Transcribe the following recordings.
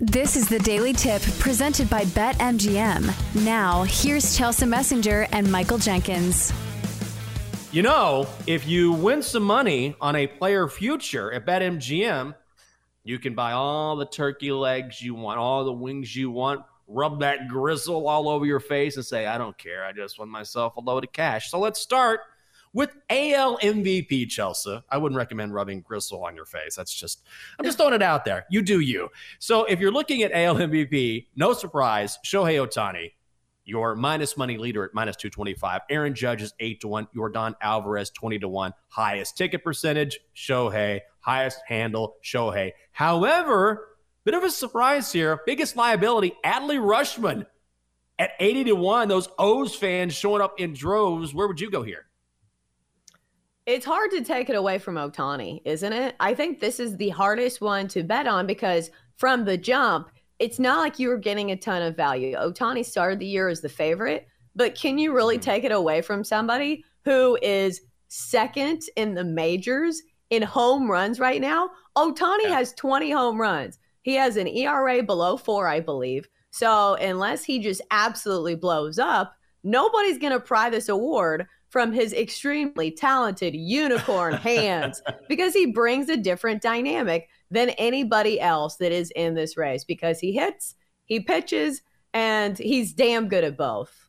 This is the Daily Tip presented by BetMGM. Now, here's Chelsea Messenger and Michael Jenkins. You know, if you win some money on a player future at BetMGM, you can buy all the turkey legs you want, all the wings you want, rub that grizzle all over your face and say, I don't care. I just won myself a load of cash. So let's start with AL MVP, Chelsea. I wouldn't recommend rubbing gristle on your face. That's just, I'm just throwing it out there. You do you. So if you're looking at AL MVP, no surprise, Shohei Ohtani, your minus money leader at minus 225. Aaron Judge is 8 to 1. Yordan Alvarez 20 to 1. Highest ticket percentage, Shohei. Highest handle, Shohei. However, bit of a surprise here. Biggest liability, Adley Rutschman at 80 to 1. Those O's fans showing up in droves. Where would you go here? It's hard to take it away from Ohtani, isn't it? I think this is the hardest one to bet on because from the jump, it's not like you were getting a ton of value. Ohtani started the year as the favorite, but can you really Mm-hmm. take it away from somebody who is second in the majors in home runs right now? Ohtani Yeah. has 20 home runs. He has an ERA below four, I believe. So unless he just absolutely blows up, nobody's going to pry this award from his extremely talented unicorn hands because he brings a different dynamic than anybody else that is in this race because he hits, he pitches, and he's damn good at both.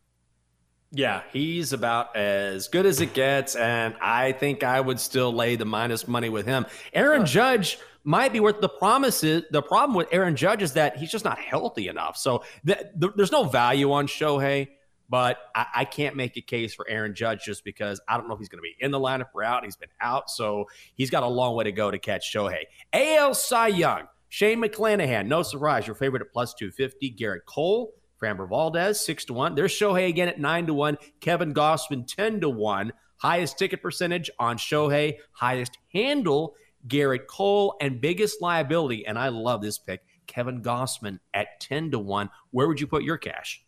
Yeah, he's about as good as it gets, and I think I would still lay the minus money with him. Aaron Judge might be worth the promises. The problem with Aaron Judge is that he's just not healthy enough. So th- th- there's no value on Shohei, but I-, I can't make a case for Aaron Judge just because I don't know if he's going to be in the lineup or out. He's been out, so he's got a long way to go to catch Shohei. AL Cy Young, Shane McClanahan, no surprise, your favorite at plus 250. Gerrit Cole. Framber Valdez, six to one. There's Shohei again at nine to one. Kevin Gausman, 10 to one. Highest ticket percentage on Shohei, highest handle, Gerrit Cole, and biggest liability. And I love this pick, Kevin Gausman at 10 to one. Where would you put your cash?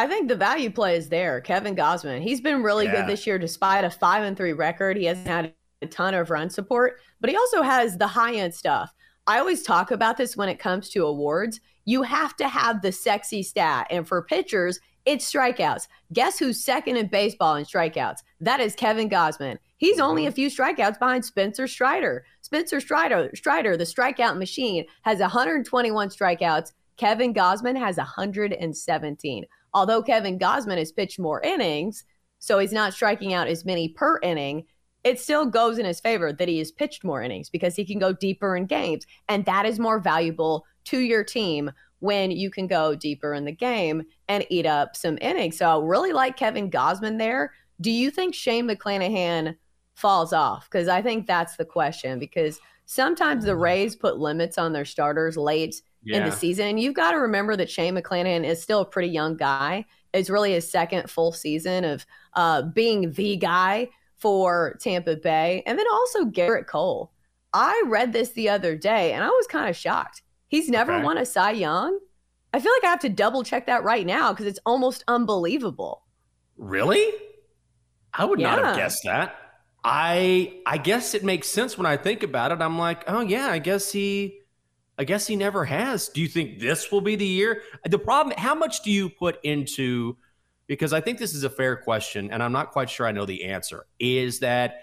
I think the value play is there. Kevin Gausman, he's been really Yeah. good this year despite a five and three record. He hasn't had a ton of run support, but he also has the high end stuff. I always talk about this when it comes to awards. You have to have the sexy stat. And for pitchers, it's strikeouts. Guess who's second in baseball in strikeouts? That is Kevin Gausman. He's mm-hmm. only a few strikeouts behind Spencer Strider. Spencer Strider, Strider, the strikeout machine, has 121 strikeouts. Kevin Gausman has 117. Although Kevin Gausman has pitched more innings, so he's not striking out as many per inning, it still goes in his favor that he has pitched more innings because he can go deeper in games. And that is more valuable to your team when you can go deeper in the game and eat up some innings. So I really like Kevin Gausman there. Do you think Shane McClanahan falls off? Because I think that's the question. Because sometimes the mm. Rays put limits on their starters late yeah. in the season. And you've got to remember that Shane McClanahan is still a pretty young guy. It's really his second full season of uh, being the guy for Tampa Bay. And then also Gerrit Cole. I read this the other day and I was kind of shocked. He's never okay. won a Cy Young. I feel like I have to double check that right now because it's almost unbelievable. Really? I would yeah. not have guessed that. I I guess it makes sense when I think about it. I'm like, oh yeah, I guess he I guess he never has. Do you think this will be the year? The problem, how much do you put into because I think this is a fair question, and I'm not quite sure I know the answer, is that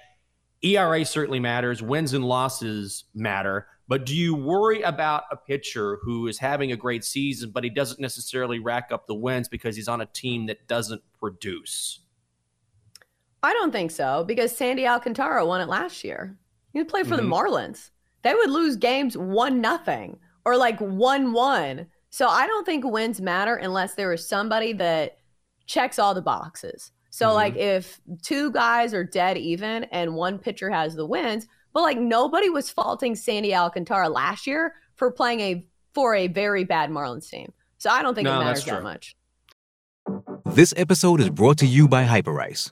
ERA certainly matters, wins and losses matter, but do you worry about a pitcher who is having a great season, but he doesn't necessarily rack up the wins because he's on a team that doesn't produce? I don't think so because Sandy Alcantara won it last year. He played for mm-hmm. the Marlins. They would lose games one nothing or like one one. So I don't think wins matter unless there is somebody that checks all the boxes. So mm-hmm. like if two guys are dead even and one pitcher has the wins, but like nobody was faulting Sandy Alcantara last year for playing a for a very bad Marlins team. So I don't think no, it matters that much. This episode is brought to you by Hyperice,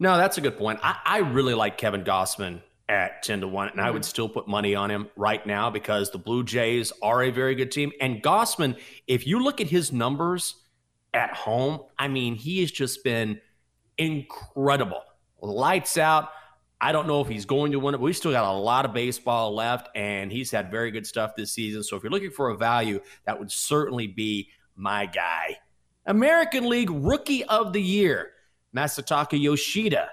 No, that's a good point. I, I really like Kevin Gausman at 10 to 1, and mm-hmm. I would mm-hmm. still put money on him right now because the Blue Jays are a very good team. And Gausman, if you look at his numbers at home, I mean, he has just been incredible. Lights out. I don't know if he's going to win it, but we still got a lot of baseball left, and he's had very good stuff this season. So if you're looking for a value, that would certainly be my guy. American League Rookie of the Year. Masataka Yoshida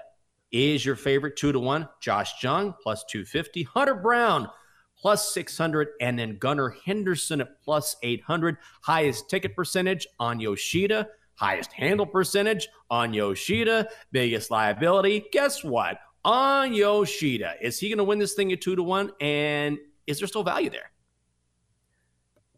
is your favorite two to one. Josh Jung plus 250. Hunter Brown plus 600. And then Gunnar Henderson at plus 800. Highest ticket percentage on Yoshida. Highest handle percentage on Yoshida. Biggest liability. Guess what? On Yoshida. Is he going to win this thing at two to one? And is there still value there?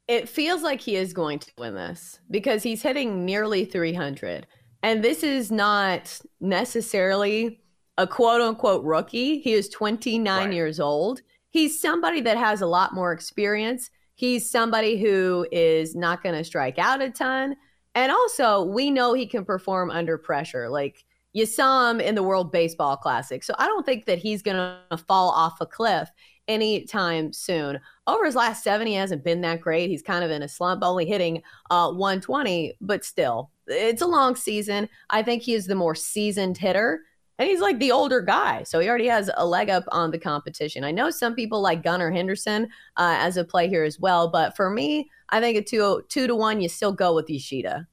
It feels like he is going to win this because he's hitting nearly 300. And this is not necessarily a quote unquote rookie. He is 29 right. years old. He's somebody that has a lot more experience. He's somebody who is not going to strike out a ton. And also, we know he can perform under pressure. Like you saw him in the World Baseball Classic. So I don't think that he's going to fall off a cliff anytime soon. Over his last seven, he hasn't been that great. He's kind of in a slump, only hitting uh, 120, but still, it's a long season. I think he is the more seasoned hitter. And he's like the older guy. So he already has a leg up on the competition. I know some people like Gunnar Henderson uh, as a play here as well. But for me, I think a two, two to one, you still go with Yoshida.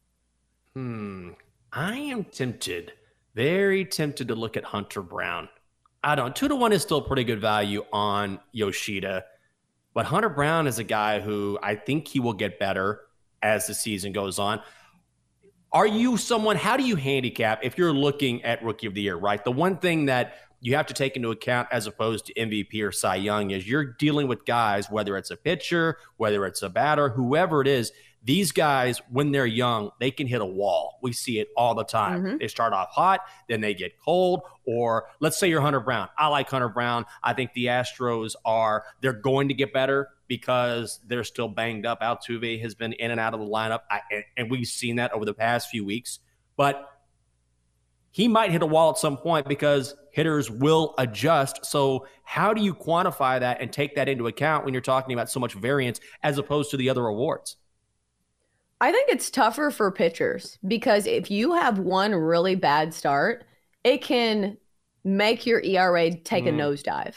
Hmm. I am tempted, very tempted to look at Hunter Brown. I don't. know. Two to one is still pretty good value on Yoshida. But Hunter Brown is a guy who I think he will get better as the season goes on. Are you someone, how do you handicap if you're looking at rookie of the year, right? The one thing that you have to take into account as opposed to MVP or Cy Young is you're dealing with guys, whether it's a pitcher, whether it's a batter, whoever it is. These guys, when they're young, they can hit a wall. We see it all the time. Mm-hmm. They start off hot, then they get cold. Or let's say you're Hunter Brown. I like Hunter Brown. I think the Astros are, they're going to get better because they're still banged up. Altuve has been in and out of the lineup, I, and we've seen that over the past few weeks. But he might hit a wall at some point because hitters will adjust. So, how do you quantify that and take that into account when you're talking about so much variance as opposed to the other awards? I think it's tougher for pitchers because if you have one really bad start, it can make your ERA take mm. a nosedive.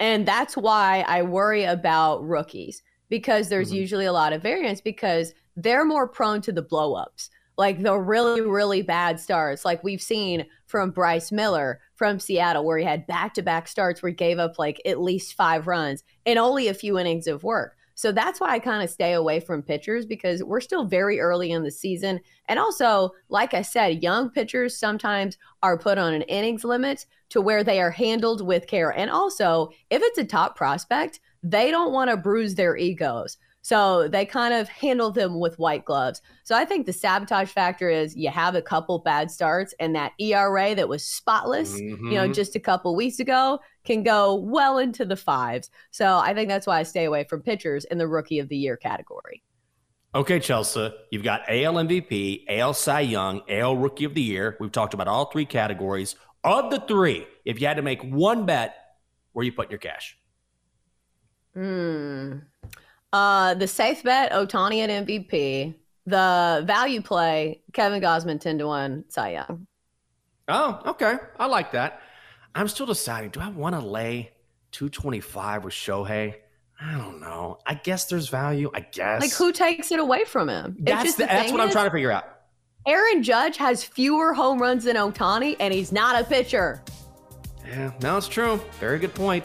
And that's why I worry about rookies because there's mm-hmm. usually a lot of variance because they're more prone to the blowups like the really, really bad starts, like we've seen from Bryce Miller from Seattle, where he had back to back starts where he gave up like at least five runs and only a few innings of work. So that's why I kind of stay away from pitchers because we're still very early in the season. And also, like I said, young pitchers sometimes are put on an innings limit to where they are handled with care. And also, if it's a top prospect, they don't want to bruise their egos. So they kind of handle them with white gloves. So I think the sabotage factor is you have a couple bad starts, and that ERA that was spotless, mm-hmm. you know, mm-hmm. just a couple weeks ago can go well into the fives. So I think that's why I stay away from pitchers in the rookie of the year category. Okay, Chelsea, you've got AL MVP, AL Cy Young, AL Rookie of the Year. We've talked about all three categories. Of the three, if you had to make one bet, where you put your cash? Hmm. Uh, the safe bet, Ohtani at MVP. The value play, Kevin Gausman 10 to 1, Cy Young. Oh, okay. I like that. I'm still deciding do I want to lay 225 with Shohei? I don't know. I guess there's value. I guess. Like, who takes it away from him? That's, the, that's what is, I'm trying to figure out. Aaron Judge has fewer home runs than Ohtani, and he's not a pitcher. Yeah, no, it's true. Very good point.